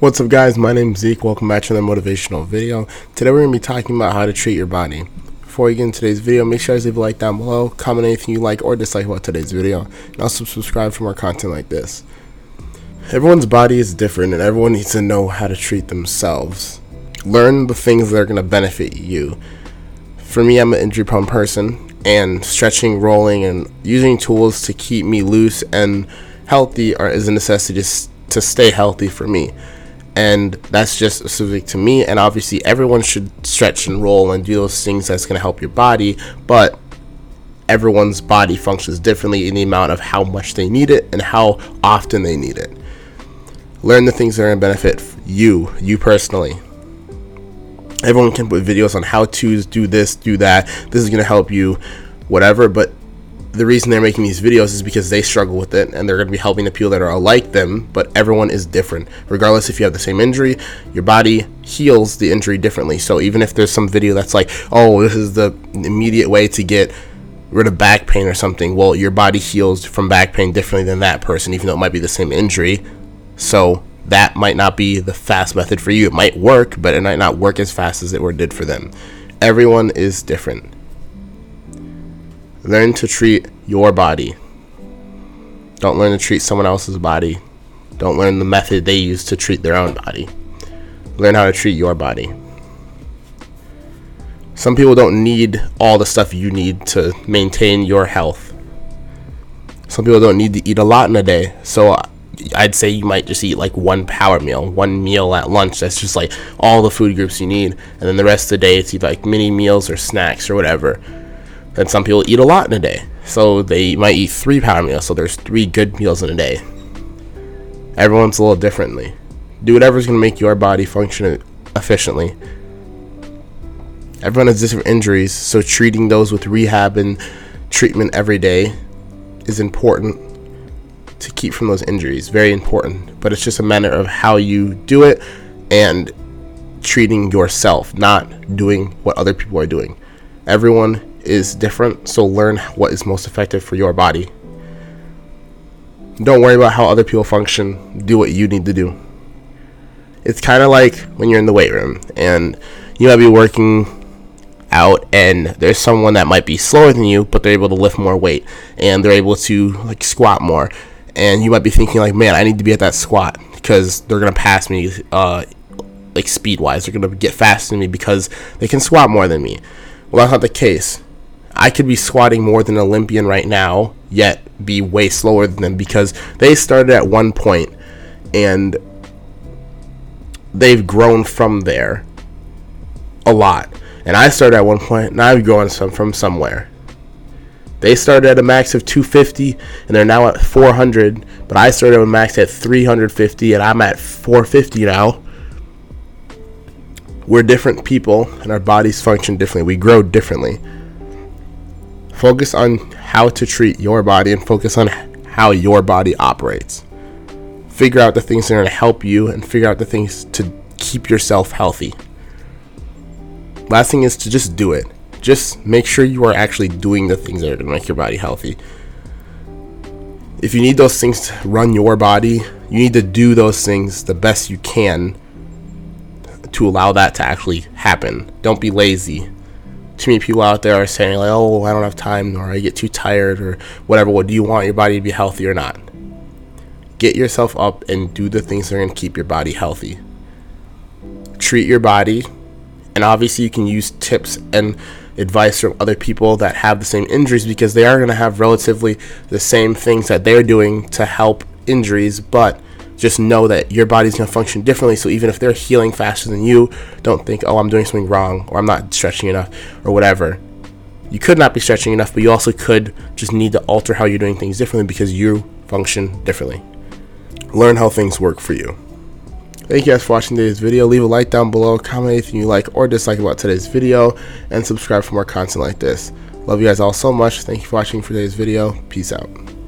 What's up guys, my name is Zeke, welcome back to another motivational video. Today we're going to be talking about how to treat your body. Before we get into today's video, make sure to leave a like down below, comment anything you like or dislike about today's video, and also subscribe for more content like this. Everyone's body is different and everyone needs to know how to treat themselves. Learn the things that are going to benefit you. For me, I'm an injury prone person, and stretching, rolling, and using tools to keep me loose and healthy are, is a necessity to stay healthy for me and that's just specific to me. And obviously everyone should stretch and roll and do those things that's going to help your body. But everyone's body functions differently in the amount of how much they need it and how often they need it. Learn the things that are going to benefit you you personally. Everyone can put videos on how to's do this do that. This is going to help you whatever but the reason they're making these videos is because they struggle with it and they're going to be helping the people that are like them but everyone is different. Regardless if you have the same injury your body heals the injury differently. So even if there's some video that's like oh this is the immediate way to get rid of back pain or something well your body heals from back pain differently than that person even though it might be the same injury. So that might not be the fast method for you. It might work but it might not work as fast as it did for them. Everyone is different Learn to treat your body. Don't learn to treat someone else's body. Don't learn the method they use to treat their own body. Learn how to treat your body. Some people don't need all the stuff you need to maintain your health. Some people don't need to eat a lot in a day. So uh, I'd say you might just eat like one power meal, one meal at lunch. That's just like all the food groups you need. And then the rest of the day, it's either like mini meals or snacks or whatever. And some people eat a lot in a day. So they might eat three power meals. So there's three good meals in a day. Everyone's a little differently. Do whatever's going to make your body function efficiently. Everyone has different injuries, so treating those with rehab and treatment every day is important to keep from those injuries. Very important. But it's just a matter of how you do it and treating yourself, not doing what other people are doing. Everyone is different, so learn what is most effective for your body. Don't worry about how other people function, do what you need to do. It's kind of like when you're in the weight room and you might be working out and there's someone that might be slower than you but they're able to lift more weight and they're able to like squat more and you might be thinking like man i need to be at that squat because they're gonna pass me uh like speed wise they're gonna get faster than me because they can squat more than me well that's not the case I could be squatting more than Olympian right now, yet be way slower than them because they started at one point and they've grown from there a lot. And I started at one point and I've grown some from somewhere. They started at a max of 250 and they're now at 400, but I started at a max at 350 and I'm at 450 now. We're different people and our bodies function differently. We grow differently. Focus on how to treat your body and focus on how your body operates. Figure out the things that are going to help you and figure out the things to keep yourself healthy. Last thing is to just do it. Just make sure you are actually doing the things that are going to make your body healthy. If you need those things to run your body, you need to do those things the best you can to allow that to actually happen. Don't be lazy too many people out there are saying like, "Oh, I don't have time," or "I get too tired," or whatever. What do you want your body to be healthy or not? Get yourself up and do the things that are going to keep your body healthy. Treat your body, and obviously you can use tips and advice from other people that have the same injuries because they are going to have relatively the same things that they're doing to help injuries, but just know that your body's going to function differently. So even if they're healing faster than you, don't think, oh, I'm doing something wrong or I'm not stretching enough or whatever. You could not be stretching enough, but you also could just need to alter how you're doing things differently because you function differently. Learn how things work for you. Thank you guys for watching today's video. Leave a like down below, comment anything you like or dislike about today's video, and subscribe for more content like this. Love you guys all so much. Thank you for watching today's video. Peace out.